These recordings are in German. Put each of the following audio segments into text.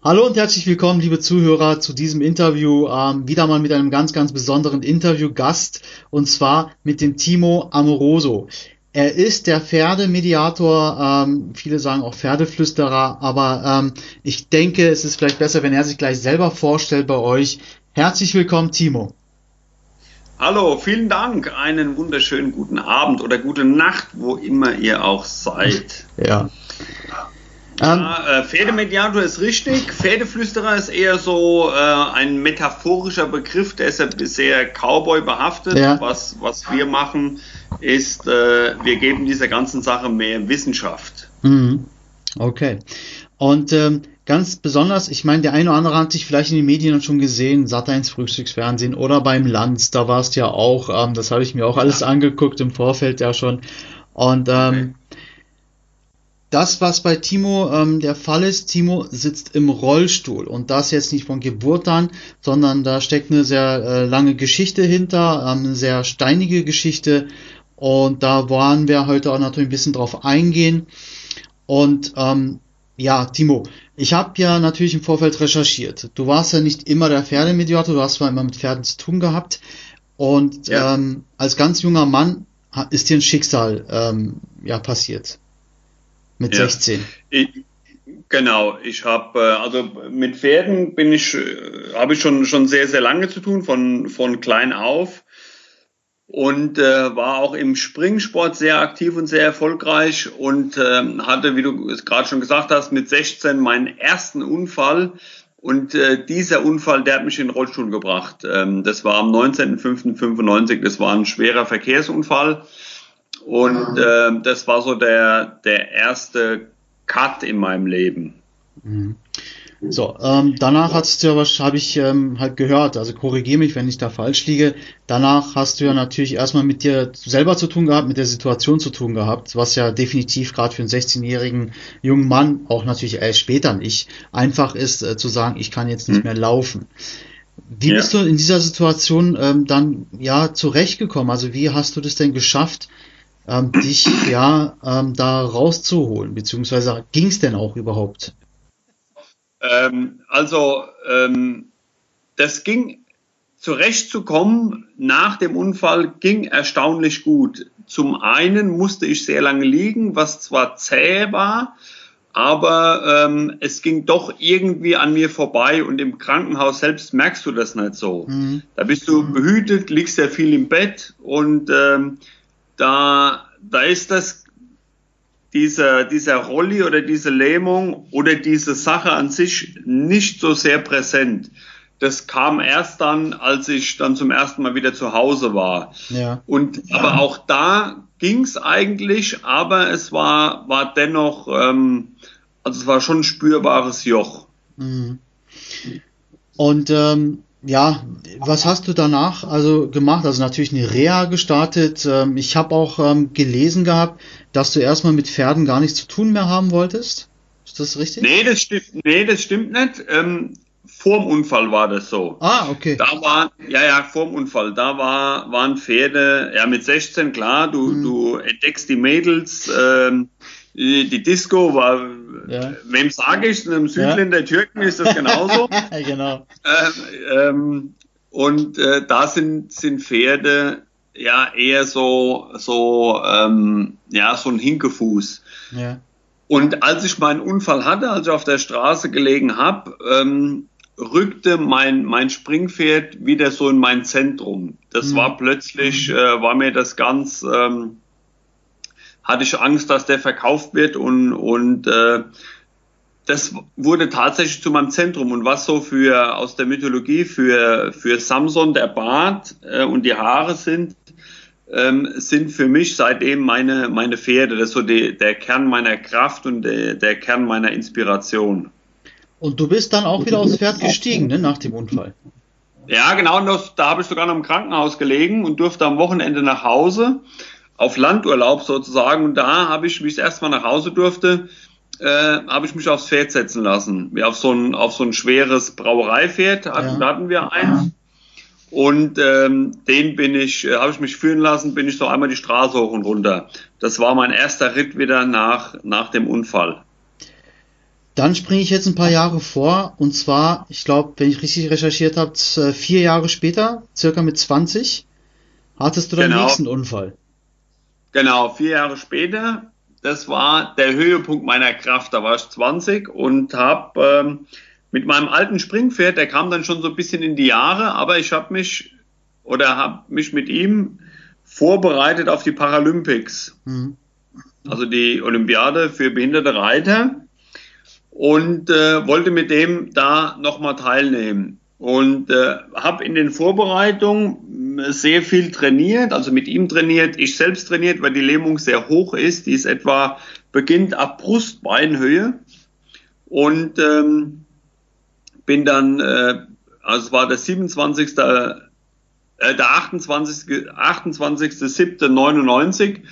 Hallo und herzlich willkommen, liebe Zuhörer, zu diesem Interview. Ähm, wieder mal mit einem ganz, ganz besonderen Interviewgast und zwar mit dem Timo Amoroso. Er ist der Pferdemediator, ähm, viele sagen auch Pferdeflüsterer, aber ähm, ich denke, es ist vielleicht besser, wenn er sich gleich selber vorstellt bei euch. Herzlich willkommen, Timo. Hallo, vielen Dank. Einen wunderschönen guten Abend oder gute Nacht, wo immer ihr auch seid. Ja. Ja, ähm, äh, Pferdemediator ist richtig. Pferdeflüsterer ist eher so äh, ein metaphorischer Begriff, der ist ja sehr Cowboy behaftet. Ja. Was, was wir machen, ist, äh, wir geben dieser ganzen Sache mehr Wissenschaft. Mhm. Okay. Und ähm, ganz besonders, ich meine, der eine oder andere hat sich vielleicht in den Medien schon gesehen, Sat1 Frühstücksfernsehen oder beim Lanz, da warst du ja auch, ähm, das habe ich mir auch alles angeguckt im Vorfeld ja schon. Und ähm, okay das, was bei Timo ähm, der Fall ist, Timo sitzt im Rollstuhl und das jetzt nicht von Geburt an, sondern da steckt eine sehr äh, lange Geschichte hinter, ähm, eine sehr steinige Geschichte und da wollen wir heute auch natürlich ein bisschen drauf eingehen. Und ähm, ja, Timo, ich habe ja natürlich im Vorfeld recherchiert. Du warst ja nicht immer der Pferdemediator, du hast zwar immer mit Pferden zu tun gehabt und ja. ähm, als ganz junger Mann ist dir ein Schicksal ähm, ja passiert mit ja. 16. Ich, genau, ich habe äh, also mit Pferden bin ich äh, habe ich schon schon sehr sehr lange zu tun von von klein auf und äh, war auch im Springsport sehr aktiv und sehr erfolgreich und äh, hatte, wie du es gerade schon gesagt hast, mit 16 meinen ersten Unfall. Und äh, dieser Unfall, der hat mich in den Rollstuhl gebracht. Ähm, das war am 19.05.95, das war ein schwerer Verkehrsunfall. Und äh, das war so der, der erste Cut in meinem Leben. Mhm. So, ähm, danach hast du ja habe ich ähm, halt gehört, also korrigiere mich, wenn ich da falsch liege. Danach hast du ja natürlich erstmal mit dir selber zu tun gehabt, mit der Situation zu tun gehabt, was ja definitiv gerade für einen 16-jährigen jungen Mann, auch natürlich erst später nicht, einfach ist äh, zu sagen, ich kann jetzt nicht mhm. mehr laufen. Wie ja. bist du in dieser Situation ähm, dann ja zurechtgekommen? Also wie hast du das denn geschafft, ähm, dich ja ähm, da rauszuholen, beziehungsweise ging es denn auch überhaupt? Ähm, also ähm, das ging zurechtzukommen nach dem Unfall ging erstaunlich gut. Zum einen musste ich sehr lange liegen, was zwar zäh war, aber ähm, es ging doch irgendwie an mir vorbei und im Krankenhaus selbst merkst du das nicht so. Mhm. Da bist du behütet, liegst sehr viel im Bett und ähm, da, da ist das, dieser, dieser Rolli oder diese Lähmung oder diese Sache an sich nicht so sehr präsent. Das kam erst dann, als ich dann zum ersten Mal wieder zu Hause war. Ja. Und aber auch da ging's eigentlich, aber es war, war dennoch, ähm, also es war schon ein spürbares Joch. Mhm. Und ähm, ja, was hast du danach also gemacht? Also natürlich eine Reha gestartet. Ähm, ich habe auch ähm, gelesen gehabt, dass du erstmal mit Pferden gar nichts zu tun mehr haben wolltest. Ist das richtig? Nee, das stimmt, nee, das stimmt nicht. Ähm, vorm Unfall war das so. Ah, okay. Da war, ja, ja, vorm Unfall, da war, waren Pferde, ja, mit 16, klar, du, hm. du entdeckst die Mädels, ähm, die Disco war, ja. wem sage ich, einem Südländer ja. Türken ist das genauso. genau. Ähm, ähm, und äh, da sind, sind Pferde ja eher so, so, ähm, ja, so ein Hinkefuß. Ja. Und als ich meinen Unfall hatte, als ich auf der Straße gelegen habe, ähm, rückte mein, mein Springpferd wieder so in mein Zentrum. Das mhm. war plötzlich, äh, war mir das ganz, ähm, hatte ich Angst, dass der verkauft wird und, und äh, das wurde tatsächlich zu meinem Zentrum. Und was so für aus der Mythologie für, für Samson der Bart äh, und die Haare sind, ähm, sind für mich seitdem meine, meine Pferde. Das ist so die, der Kern meiner Kraft und der, der Kern meiner Inspiration. Und du bist dann auch wieder aufs Pferd gestiegen, ne, nach dem Unfall. Ja, genau. Das, da habe ich sogar noch im Krankenhaus gelegen und durfte am Wochenende nach Hause auf Landurlaub sozusagen. Und da habe ich, wie ich das erste Mal nach Hause durfte, äh, habe ich mich aufs Pferd setzen lassen. Wie auf so ein, auf so ein schweres Brauereipferd hatten, ja. hatten wir eins. Und ähm, den bin ich, äh, habe ich mich führen lassen, bin ich so einmal die Straße hoch und runter. Das war mein erster Ritt wieder nach, nach dem Unfall. Dann springe ich jetzt ein paar Jahre vor und zwar, ich glaube, wenn ich richtig recherchiert habe, vier Jahre später, circa mit 20, hattest du deinen genau. nächsten Unfall. Genau, vier Jahre später. Das war der Höhepunkt meiner Kraft. Da war ich 20 und habe ähm, mit meinem alten Springpferd, der kam dann schon so ein bisschen in die Jahre, aber ich habe mich oder habe mich mit ihm vorbereitet auf die Paralympics. Mhm. Also die Olympiade für behinderte Reiter und äh, wollte mit dem da nochmal teilnehmen. Und äh, habe in den Vorbereitungen sehr viel trainiert, also mit ihm trainiert, ich selbst trainiert, weil die Lähmung sehr hoch ist. Die ist etwa, beginnt ab Brustbeinhöhe. Und ähm, bin dann, äh, also war der 27. Äh, der 28. 28.07.99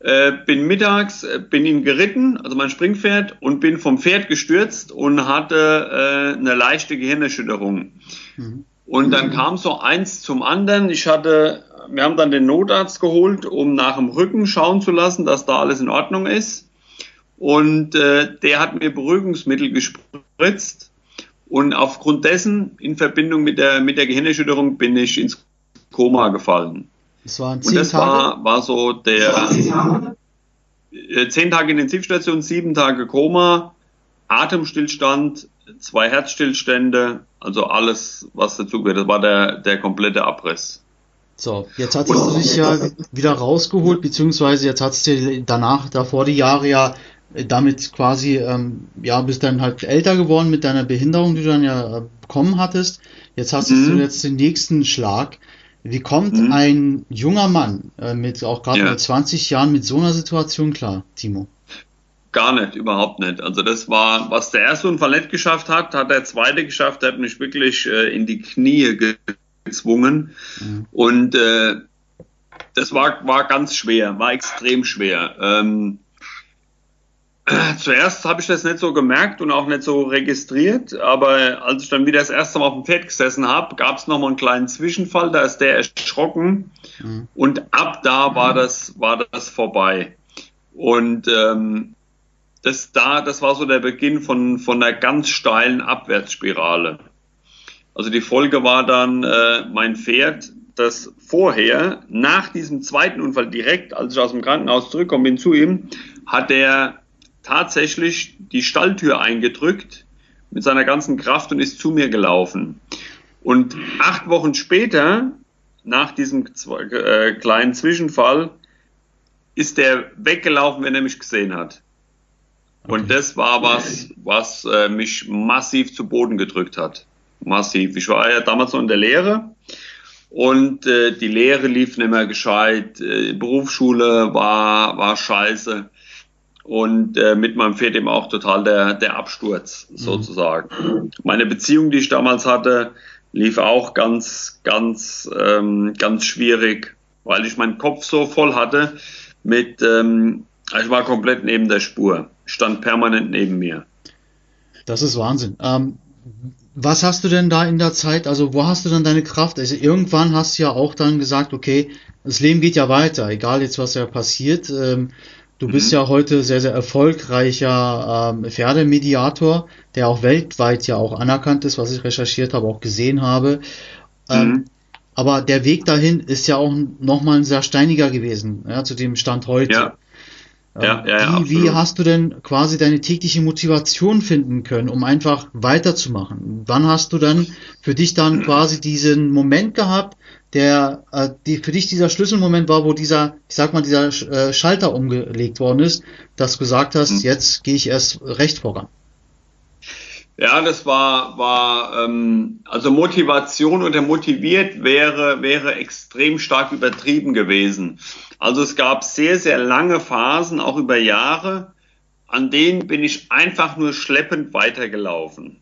äh, bin mittags, äh, bin ihn geritten, also mein Springpferd, und bin vom Pferd gestürzt und hatte äh, eine leichte Gehirnerschütterung. Mhm. Und dann kam so eins zum anderen. Ich hatte, wir haben dann den Notarzt geholt, um nach dem Rücken schauen zu lassen, dass da alles in Ordnung ist. Und äh, der hat mir Beruhigungsmittel gespritzt. Und aufgrund dessen, in Verbindung mit der, mit der Gehirnerschütterung, bin ich ins Koma gefallen. Das waren zehn Und das Tage? War, war so der äh, zehn Tage Intensivstation, sieben Tage Koma, Atemstillstand, zwei Herzstillstände, also alles, was dazu gehört. Das war der, der komplette Abriss. So, jetzt hat es dich ja wieder rausgeholt, beziehungsweise jetzt hat es dir danach, davor die Jahre ja damit quasi, ähm, ja, bist dann halt älter geworden mit deiner Behinderung, die du dann ja bekommen hattest. Jetzt hast mhm. du jetzt den nächsten Schlag. Wie kommt mhm. ein junger Mann äh, mit auch gerade ja. mit 20 Jahren mit so einer Situation klar, Timo? Gar nicht, überhaupt nicht. Also das war, was der erste Unfall nicht geschafft hat, hat der zweite geschafft, der hat mich wirklich äh, in die Knie gezwungen. Mhm. Und äh, das war, war ganz schwer, war extrem schwer. Ähm, Zuerst habe ich das nicht so gemerkt und auch nicht so registriert, aber als ich dann wieder das erste Mal auf dem Pferd gesessen habe, gab es nochmal einen kleinen Zwischenfall, da ist der erschrocken mhm. und ab da war das, war das vorbei. Und ähm, das da, das war so der Beginn von, von einer ganz steilen Abwärtsspirale. Also die Folge war dann äh, mein Pferd, das vorher, nach diesem zweiten Unfall direkt, als ich aus dem Krankenhaus zurückkomme, bin zu ihm, hat er tatsächlich die Stalltür eingedrückt mit seiner ganzen Kraft und ist zu mir gelaufen. Und acht Wochen später, nach diesem äh, kleinen Zwischenfall, ist der weggelaufen, wenn er mich gesehen hat. Okay. Und das war was, was äh, mich massiv zu Boden gedrückt hat. Massiv. Ich war ja damals noch in der Lehre und äh, die Lehre lief nicht mehr gescheit. Berufsschule war, war scheiße und äh, mit meinem Pferd eben auch total der, der Absturz mhm. sozusagen. Mhm. Meine Beziehung, die ich damals hatte, lief auch ganz, ganz, ähm, ganz schwierig, weil ich meinen Kopf so voll hatte mit, ähm, ich war komplett neben der Spur, stand permanent neben mir. Das ist Wahnsinn. Ähm, was hast du denn da in der Zeit, also wo hast du dann deine Kraft? Also irgendwann hast du ja auch dann gesagt, okay, das Leben geht ja weiter, egal jetzt was ja passiert. Ähm, Du mhm. bist ja heute sehr, sehr erfolgreicher ähm, Pferdemediator, der auch weltweit ja auch anerkannt ist, was ich recherchiert habe, auch gesehen habe. Ähm, mhm. Aber der Weg dahin ist ja auch nochmal ein sehr steiniger gewesen, ja, zu dem Stand heute. Ja. Ja, ja, ja, wie, wie hast du denn quasi deine tägliche Motivation finden können, um einfach weiterzumachen? Wann hast du dann für dich dann quasi diesen Moment gehabt, der äh, die, für dich dieser Schlüsselmoment war, wo dieser, ich sag mal, dieser äh, Schalter umgelegt worden ist, dass du gesagt hast, mhm. jetzt gehe ich erst recht voran. Ja, das war, war ähm, also Motivation oder motiviert wäre, wäre extrem stark übertrieben gewesen. Also es gab sehr, sehr lange Phasen, auch über Jahre, an denen bin ich einfach nur schleppend weitergelaufen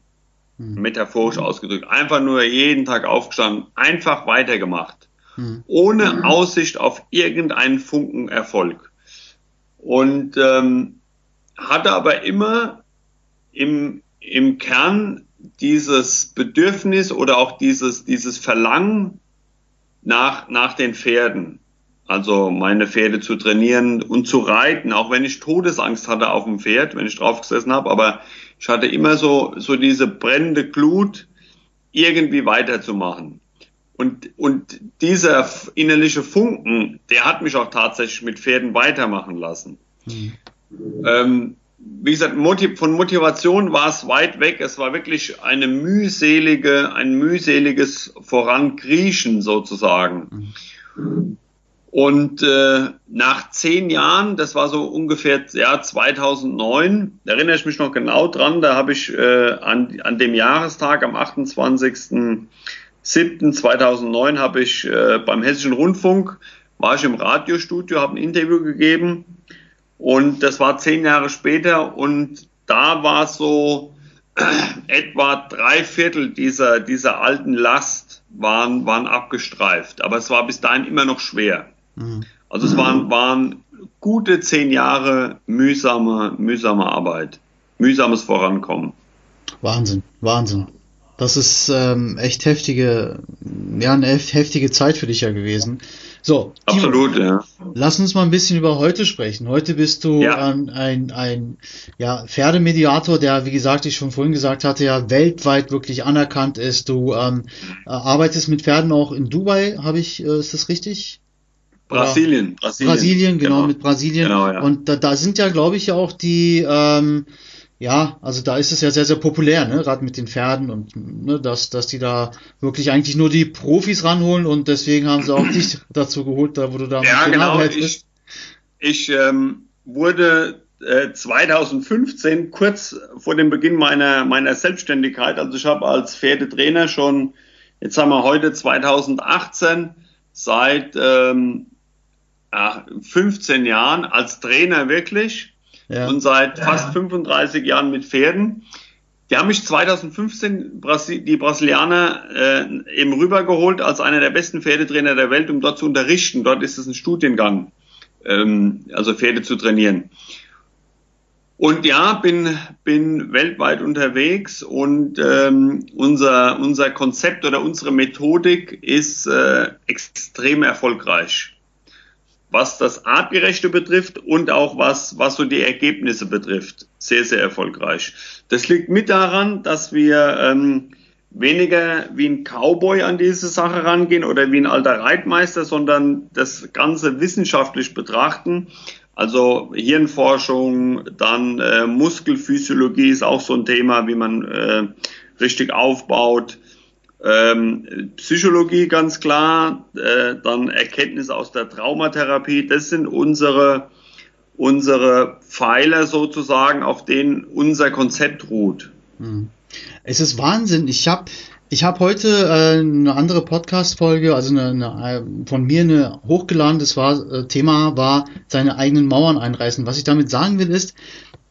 hm. metaphorisch ausgedrückt, einfach nur jeden Tag aufgestanden, einfach weitergemacht, hm. ohne Aussicht auf irgendeinen Funken Erfolg. Und ähm, hatte aber immer im, im Kern dieses Bedürfnis oder auch dieses, dieses Verlangen nach, nach den Pferden. Also meine Pferde zu trainieren und zu reiten, auch wenn ich Todesangst hatte auf dem Pferd, wenn ich drauf gesessen habe, aber ich hatte immer so, so diese brennende Glut, irgendwie weiterzumachen. Und, und dieser innerliche Funken, der hat mich auch tatsächlich mit Pferden weitermachen lassen. Mhm. Ähm, wie gesagt, von Motivation war es weit weg. Es war wirklich eine mühselige, ein mühseliges Vorankriechen sozusagen. Und äh, nach zehn Jahren, das war so ungefähr ja, 2009, da erinnere ich mich noch genau dran, da habe ich äh, an, an dem Jahrestag am 28.07.2009 habe ich äh, beim Hessischen Rundfunk, war ich im Radiostudio, habe ein Interview gegeben und das war zehn Jahre später und da war so etwa drei Viertel dieser, dieser alten Last waren, waren abgestreift, aber es war bis dahin immer noch schwer. Mhm. Also es waren, waren gute zehn Jahre mühsame, mühsame Arbeit, mühsames Vorankommen. Wahnsinn, Wahnsinn. Das ist ähm, echt heftige, ja, eine heftige Zeit für dich ja gewesen. So, absolut, Timo, ja. Lass uns mal ein bisschen über heute sprechen. Heute bist du ja. ein, ein, ein ja, Pferdemediator, der, wie gesagt, ich schon vorhin gesagt hatte, ja weltweit wirklich anerkannt ist. Du ähm, arbeitest mit Pferden auch in Dubai, habe ich, äh, ist das richtig? Brasilien, Brasilien. Brasilien, genau, genau, mit Brasilien. Genau, ja. Und da, da sind ja, glaube ich, ja auch die, ähm, ja, also da ist es ja sehr, sehr populär, ne, gerade mit den Pferden und ne, dass, dass die da wirklich eigentlich nur die Profis ranholen und deswegen haben sie auch dich dazu geholt, da wo du da ja, genau, ich, ich ähm, wurde äh, 2015 kurz vor dem Beginn meiner meiner Selbstständigkeit, also ich habe als Pferdetrainer schon, jetzt haben wir heute 2018 seit ähm, 15 Jahren als Trainer wirklich ja. und seit fast 35 Jahren mit Pferden. Die haben mich 2015 die Brasilianer äh, eben rübergeholt als einer der besten Pferdetrainer der Welt, um dort zu unterrichten. Dort ist es ein Studiengang, ähm, also Pferde zu trainieren. Und ja, bin, bin weltweit unterwegs und ähm, unser, unser Konzept oder unsere Methodik ist äh, extrem erfolgreich was das Artgerechte betrifft und auch was, was so die Ergebnisse betrifft, sehr, sehr erfolgreich. Das liegt mit daran, dass wir ähm, weniger wie ein Cowboy an diese Sache rangehen oder wie ein alter Reitmeister, sondern das Ganze wissenschaftlich betrachten. Also Hirnforschung, dann äh, Muskelphysiologie ist auch so ein Thema, wie man äh, richtig aufbaut. Ähm, Psychologie ganz klar, äh, dann Erkenntnisse aus der Traumatherapie, das sind unsere, unsere Pfeiler sozusagen, auf denen unser Konzept ruht. Hm. Es ist Wahnsinn. Ich habe ich hab heute äh, eine andere Podcast-Folge, also eine, eine, äh, von mir eine hochgeladen, das war, äh, Thema war seine eigenen Mauern einreißen. Was ich damit sagen will ist,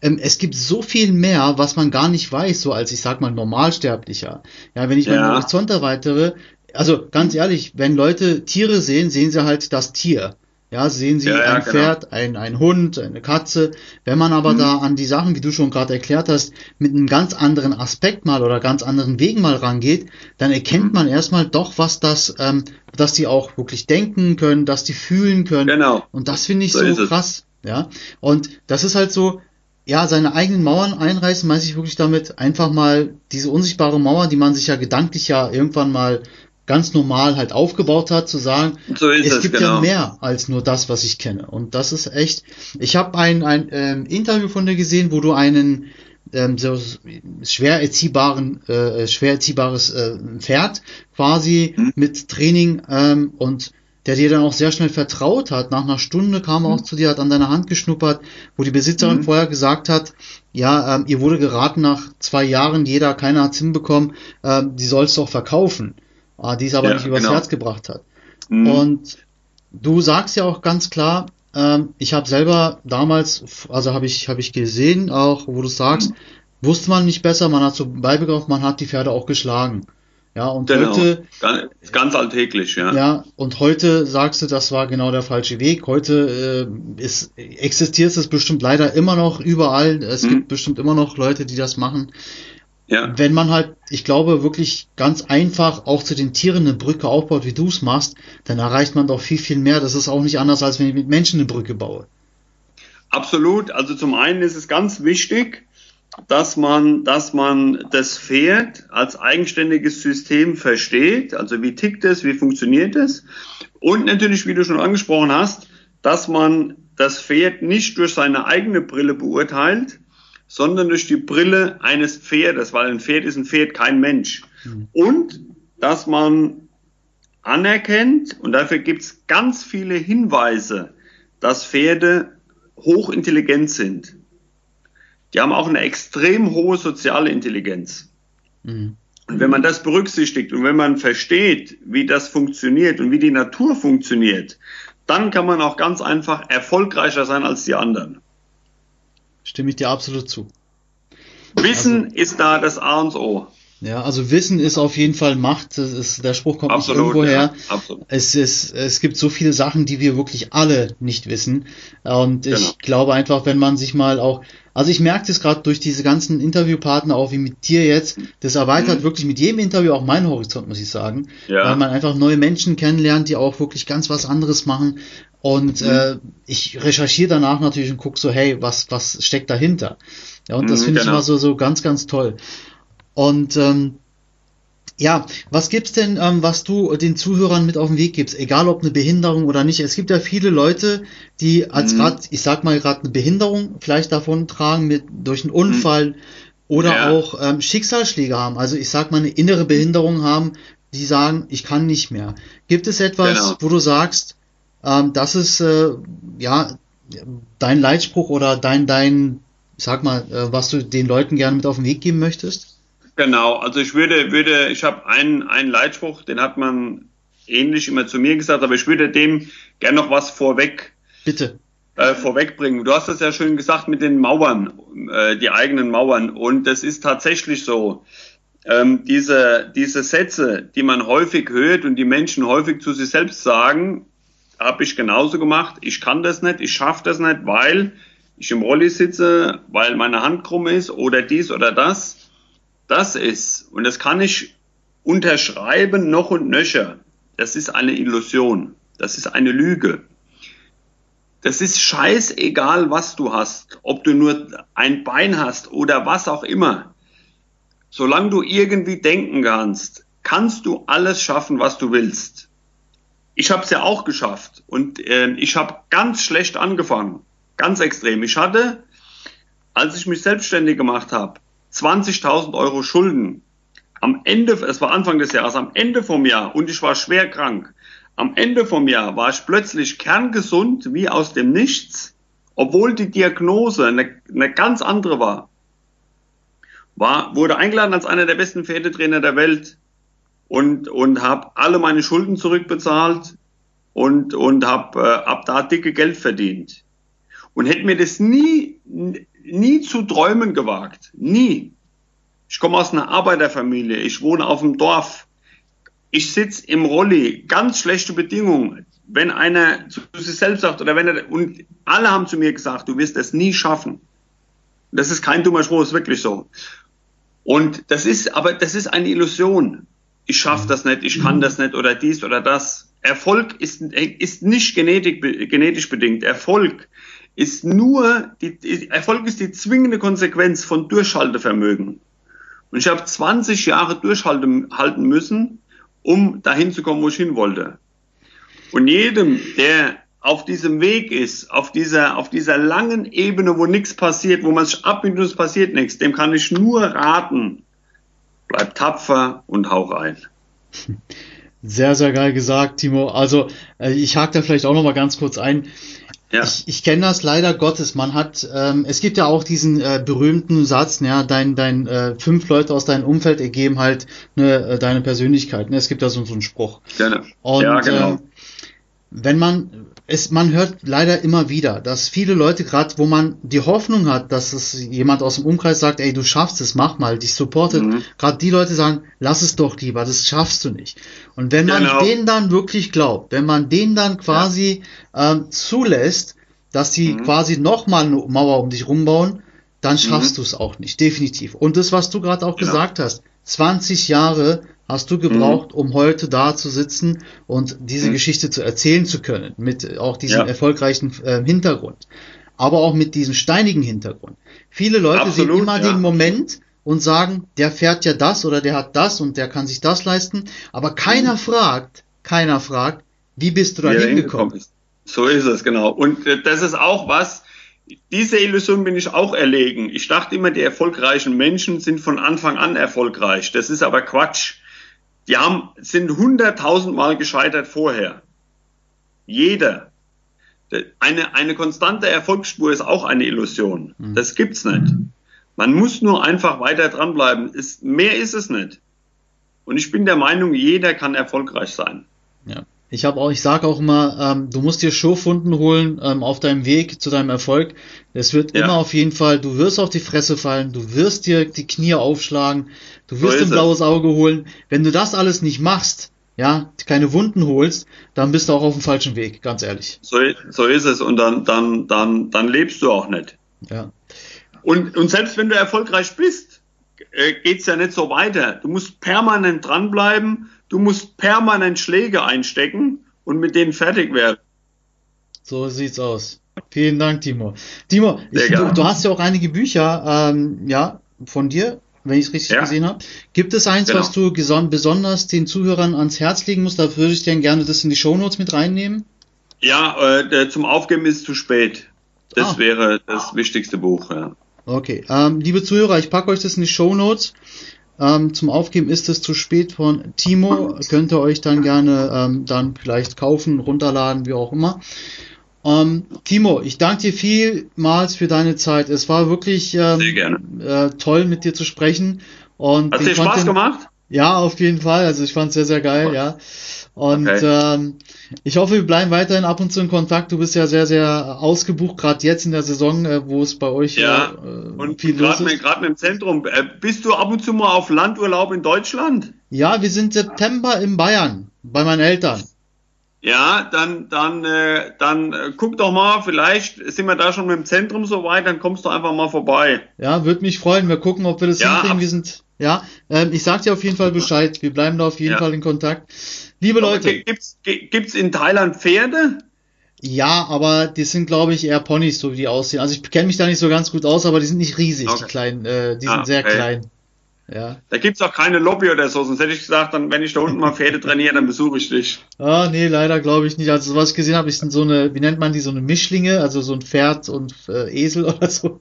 es gibt so viel mehr, was man gar nicht weiß, so als ich sag mal Normalsterblicher. Ja, wenn ich ja. meinen Horizont erweitere, also ganz ehrlich, wenn Leute Tiere sehen, sehen sie halt das Tier. Ja, sehen sie ja, ja, ein genau. Pferd, ein, ein Hund, eine Katze. Wenn man aber mhm. da an die Sachen, wie du schon gerade erklärt hast, mit einem ganz anderen Aspekt mal oder ganz anderen Wegen mal rangeht, dann erkennt mhm. man erstmal doch, was das, ähm, dass die auch wirklich denken können, dass die fühlen können. Genau. Und das finde ich so, so krass. Ja. Und das ist halt so, ja, seine eigenen Mauern einreißen, meine ich wirklich damit einfach mal diese unsichtbare Mauer, die man sich ja gedanklich ja irgendwann mal ganz normal halt aufgebaut hat, zu sagen, so es, es, gibt genau. ja mehr als nur das, was ich kenne. Und das ist echt. Ich habe ein, ein ähm, Interview von dir gesehen, wo du einen ähm, so schwer erziehbaren, äh, schwer erziehbares äh, Pferd quasi hm. mit Training ähm, und der dir dann auch sehr schnell vertraut hat. Nach einer Stunde kam er auch mhm. zu dir, hat an deiner Hand geschnuppert, wo die Besitzerin mhm. vorher gesagt hat, ja, ähm, ihr wurde geraten nach zwei Jahren, jeder, keiner hat's hinbekommen, ähm, die sollst du auch verkaufen. Ah, die es aber ja, nicht übers genau. Herz gebracht hat. Mhm. Und du sagst ja auch ganz klar, ähm, ich habe selber damals, also habe ich, hab ich gesehen, auch wo du sagst, mhm. wusste man nicht besser, man hat so beibegebracht, man hat die Pferde auch geschlagen. Ja, und genau. heute. Ganz, ganz alltäglich, ja. Ja, und heute sagst du, das war genau der falsche Weg. Heute äh, ist, existiert es bestimmt leider immer noch überall. Es hm. gibt bestimmt immer noch Leute, die das machen. ja. wenn man halt, ich glaube, wirklich ganz einfach auch zu den Tieren eine Brücke aufbaut, wie du es machst, dann erreicht man doch viel, viel mehr. Das ist auch nicht anders, als wenn ich mit Menschen eine Brücke baue. Absolut. Also zum einen ist es ganz wichtig, dass man, dass man das Pferd als eigenständiges System versteht. Also wie tickt es, wie funktioniert es? Und natürlich, wie du schon angesprochen hast, dass man das Pferd nicht durch seine eigene Brille beurteilt, sondern durch die Brille eines Pferdes, weil ein Pferd ist ein Pferd, kein Mensch. Mhm. Und dass man anerkennt, und dafür gibt es ganz viele Hinweise, dass Pferde hochintelligent sind. Die haben auch eine extrem hohe soziale Intelligenz. Mhm. Und wenn man das berücksichtigt und wenn man versteht, wie das funktioniert und wie die Natur funktioniert, dann kann man auch ganz einfach erfolgreicher sein als die anderen. Stimme ich dir absolut zu. Wissen also, ist da das A und O. Ja, also Wissen ist auf jeden Fall Macht. Das ist, der Spruch kommt absolut, nicht irgendwo her. Ja, es, ist, es gibt so viele Sachen, die wir wirklich alle nicht wissen. Und genau. ich glaube einfach, wenn man sich mal auch, also ich merke das gerade durch diese ganzen Interviewpartner, auch wie mit dir jetzt, das erweitert mhm. wirklich mit jedem Interview auch meinen Horizont, muss ich sagen. Ja. Weil man einfach neue Menschen kennenlernt, die auch wirklich ganz was anderes machen. Und mhm. äh, ich recherchiere danach natürlich und gucke so, hey, was, was steckt dahinter? Ja, und das mhm, finde genau. ich immer so, so ganz, ganz toll. Und ähm, ja, was gibt's denn, ähm, was du den Zuhörern mit auf den Weg gibst, egal ob eine Behinderung oder nicht? Es gibt ja viele Leute, die als mhm. gerade, ich sag mal gerade eine Behinderung vielleicht davon tragen mit durch einen Unfall mhm. oder ja. auch ähm, Schicksalsschläge haben. Also ich sag mal eine innere Behinderung haben, die sagen, ich kann nicht mehr. Gibt es etwas, genau. wo du sagst, ähm, das ist äh, ja dein Leitspruch oder dein dein, sag mal, äh, was du den Leuten gerne mit auf den Weg geben möchtest? Genau, also ich würde, würde, ich habe einen, einen Leitspruch, den hat man ähnlich immer zu mir gesagt, aber ich würde dem gerne noch was vorweg. Bitte. Äh, vorwegbringen. Du hast das ja schön gesagt mit den Mauern, äh, die eigenen Mauern. Und das ist tatsächlich so. Ähm, diese, diese Sätze, die man häufig hört und die Menschen häufig zu sich selbst sagen, habe ich genauso gemacht. Ich kann das nicht, ich schaffe das nicht, weil ich im Rolli sitze, weil meine Hand krumm ist oder dies oder das das ist, und das kann ich unterschreiben noch und nöcher, das ist eine Illusion, das ist eine Lüge. Das ist scheißegal, was du hast, ob du nur ein Bein hast oder was auch immer. Solange du irgendwie denken kannst, kannst du alles schaffen, was du willst. Ich habe es ja auch geschafft und äh, ich habe ganz schlecht angefangen, ganz extrem. Ich hatte, als ich mich selbstständig gemacht habe, 20.000 Euro Schulden. Am Ende, es war Anfang des Jahres, am Ende vom Jahr und ich war schwer krank. Am Ende vom Jahr war ich plötzlich kerngesund wie aus dem Nichts, obwohl die Diagnose eine, eine ganz andere war. War, wurde eingeladen als einer der besten Pferdetrainer der Welt und, und habe alle meine Schulden zurückbezahlt und, und habe äh, ab da dicke Geld verdient. Und hätte mir das nie, nie zu träumen gewagt. Nie. Ich komme aus einer Arbeiterfamilie. Ich wohne auf dem Dorf. Ich sitze im Rolli. Ganz schlechte Bedingungen. Wenn einer zu sich selbst sagt oder wenn er, und alle haben zu mir gesagt, du wirst das nie schaffen. Das ist kein dummer Spruch, ist wirklich so. Und das ist, aber das ist eine Illusion. Ich schaffe das nicht, ich kann das nicht oder dies oder das. Erfolg ist, ist nicht genetik, genetisch bedingt. Erfolg ist nur, die, Erfolg ist die zwingende Konsequenz von Durchhaltevermögen. Und ich habe 20 Jahre durchhalten müssen, um dahin zu kommen, wo ich hin wollte. Und jedem, der auf diesem Weg ist, auf dieser, auf dieser langen Ebene, wo nichts passiert, wo man sich abmüht und es passiert nichts, dem kann ich nur raten, bleib tapfer und hau rein. Sehr, sehr geil gesagt, Timo. Also, äh, ich hake da vielleicht auch noch mal ganz kurz ein. Ja. Ich, ich kenne das leider Gottes. Man hat, ähm, es gibt ja auch diesen äh, berühmten Satz, ja, dein, dein äh, fünf Leute aus deinem Umfeld ergeben halt ne, äh, deine Persönlichkeit. Ne? Es gibt da so, so einen Spruch. Gerne. Und, ja, genau. Äh, wenn man es, man hört leider immer wieder, dass viele Leute gerade, wo man die Hoffnung hat, dass es jemand aus dem Umkreis sagt, ey, du schaffst es, mach mal, dich supportet, mhm. gerade die Leute sagen, lass es doch lieber, das schaffst du nicht. Und wenn man genau. denen dann wirklich glaubt, wenn man denen dann quasi ja. ähm, zulässt, dass sie mhm. quasi nochmal eine Mauer um dich rumbauen, dann schaffst mhm. du es auch nicht, definitiv. Und das, was du gerade auch genau. gesagt hast, 20 Jahre hast du gebraucht, mhm. um heute da zu sitzen und diese mhm. Geschichte zu erzählen zu können, mit auch diesem ja. erfolgreichen äh, Hintergrund, aber auch mit diesem steinigen Hintergrund. Viele Leute Absolut, sehen immer ja. den Moment und sagen, der fährt ja das oder der hat das und der kann sich das leisten, aber keiner mhm. fragt, keiner fragt, wie bist du da hingekommen? So ist es, genau. Und äh, das ist auch was, diese Illusion bin ich auch erlegen. Ich dachte immer, die erfolgreichen Menschen sind von Anfang an erfolgreich. Das ist aber Quatsch. Die haben, sind hunderttausendmal gescheitert vorher. Jeder. Eine, eine konstante Erfolgsspur ist auch eine Illusion. Mhm. Das gibt's nicht. Man muss nur einfach weiter dranbleiben. Ist, mehr ist es nicht. Und ich bin der Meinung, jeder kann erfolgreich sein. Ja. Ich habe auch, ich sage auch immer, ähm, du musst dir Schurfunden holen ähm, auf deinem Weg zu deinem Erfolg. Es wird ja. immer auf jeden Fall, du wirst auf die Fresse fallen, du wirst dir die Knie aufschlagen, du wirst so ein blaues Auge holen. Wenn du das alles nicht machst, ja, keine Wunden holst, dann bist du auch auf dem falschen Weg, ganz ehrlich. So, so ist es und dann, dann, dann, dann lebst du auch nicht. Ja. Und, und selbst wenn du erfolgreich bist, äh, geht's ja nicht so weiter. Du musst permanent dranbleiben Du musst permanent Schläge einstecken und mit denen fertig werden. So sieht's aus. Vielen Dank, Timo. Timo, ich, du, du, hast ja auch einige Bücher, ähm, ja, von dir, wenn ich es richtig ja. gesehen habe. Gibt es eins, genau. was du besonders den Zuhörern ans Herz legen musst? Da würde ich dann gerne das in die Shownotes mit reinnehmen. Ja, äh, zum Aufgeben ist zu spät. Das ah. wäre das wichtigste Buch, ja. Okay, ähm, liebe Zuhörer, ich packe euch das in die Shownotes. Ähm, zum Aufgeben ist es zu spät von Timo. Könnt ihr euch dann gerne ähm, dann vielleicht kaufen, runterladen, wie auch immer. Ähm, Timo, ich danke dir vielmals für deine Zeit. Es war wirklich ähm, äh, toll, mit dir zu sprechen. Und Hat dir Spaß gemacht? Ja, auf jeden Fall. Also ich fand es sehr, sehr geil, ja. Und okay. ähm, ich hoffe, wir bleiben weiterhin ab und zu in Kontakt. Du bist ja sehr, sehr ausgebucht, gerade jetzt in der Saison, äh, wo es bei euch ja, äh, und viel los ist. Gerade im Zentrum. Äh, bist du ab und zu mal auf Landurlaub in Deutschland? Ja, wir sind September in Bayern bei meinen Eltern. Ja, dann, dann, äh, dann äh, guck doch mal, vielleicht sind wir da schon mit dem Zentrum so weit, dann kommst du einfach mal vorbei. Ja, würde mich freuen. Wir gucken, ob wir das ja, hinkriegen. Wir sind, ja, ähm, ich sag dir auf jeden Fall Bescheid. Wir bleiben da auf jeden ja. Fall in Kontakt. Liebe Leute. Gibt's, gibt's in Thailand Pferde? Ja, aber die sind, glaube ich, eher Ponys, so wie die aussehen. Also ich kenne mich da nicht so ganz gut aus, aber die sind nicht riesig, okay. die kleinen, äh, die ah, sind sehr okay. klein. Ja. Da gibt's auch keine Lobby oder so, sonst hätte ich gesagt, dann, wenn ich da unten mal Pferde trainiere, dann besuche ich dich. Ah, nee, leider glaube ich nicht. Also was ich gesehen habe, ist so eine, wie nennt man die, so eine Mischlinge, also so ein Pferd und äh, Esel oder so.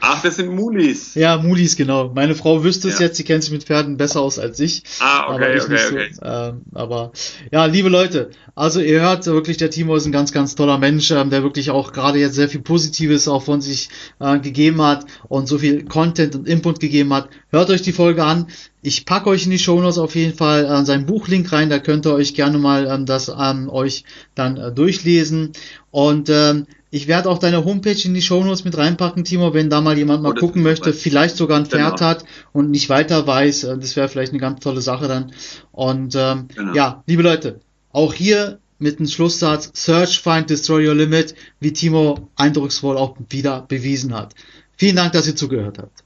Ach, das sind Mulis. Ja, Mulis, genau. Meine Frau wüsste es ja. jetzt, sie kennt sich mit Pferden besser aus als ich. Ah, okay, okay, so. okay. Ähm, aber ja, liebe Leute, also ihr hört wirklich, der Timo ist ein ganz, ganz toller Mensch, ähm, der wirklich auch gerade jetzt sehr viel Positives auch von sich äh, gegeben hat und so viel Content und Input gegeben hat. Hört euch die Folge an. Ich packe euch in die Shownotes auf jeden Fall äh, seinen Buchlink rein, da könnt ihr euch gerne mal ähm, das ähm, euch dann äh, durchlesen. Und ähm, ich werde auch deine Homepage in die Shownotes mit reinpacken, Timo, wenn da mal jemand mal oh, gucken möchte, vielleicht sogar ein Pferd genau. hat und nicht weiter weiß. Äh, das wäre vielleicht eine ganz tolle Sache dann. Und ähm, genau. ja, liebe Leute, auch hier mit dem Schlusssatz Search, Find, Destroy Your Limit, wie Timo eindrucksvoll auch wieder bewiesen hat. Vielen Dank, dass ihr zugehört habt.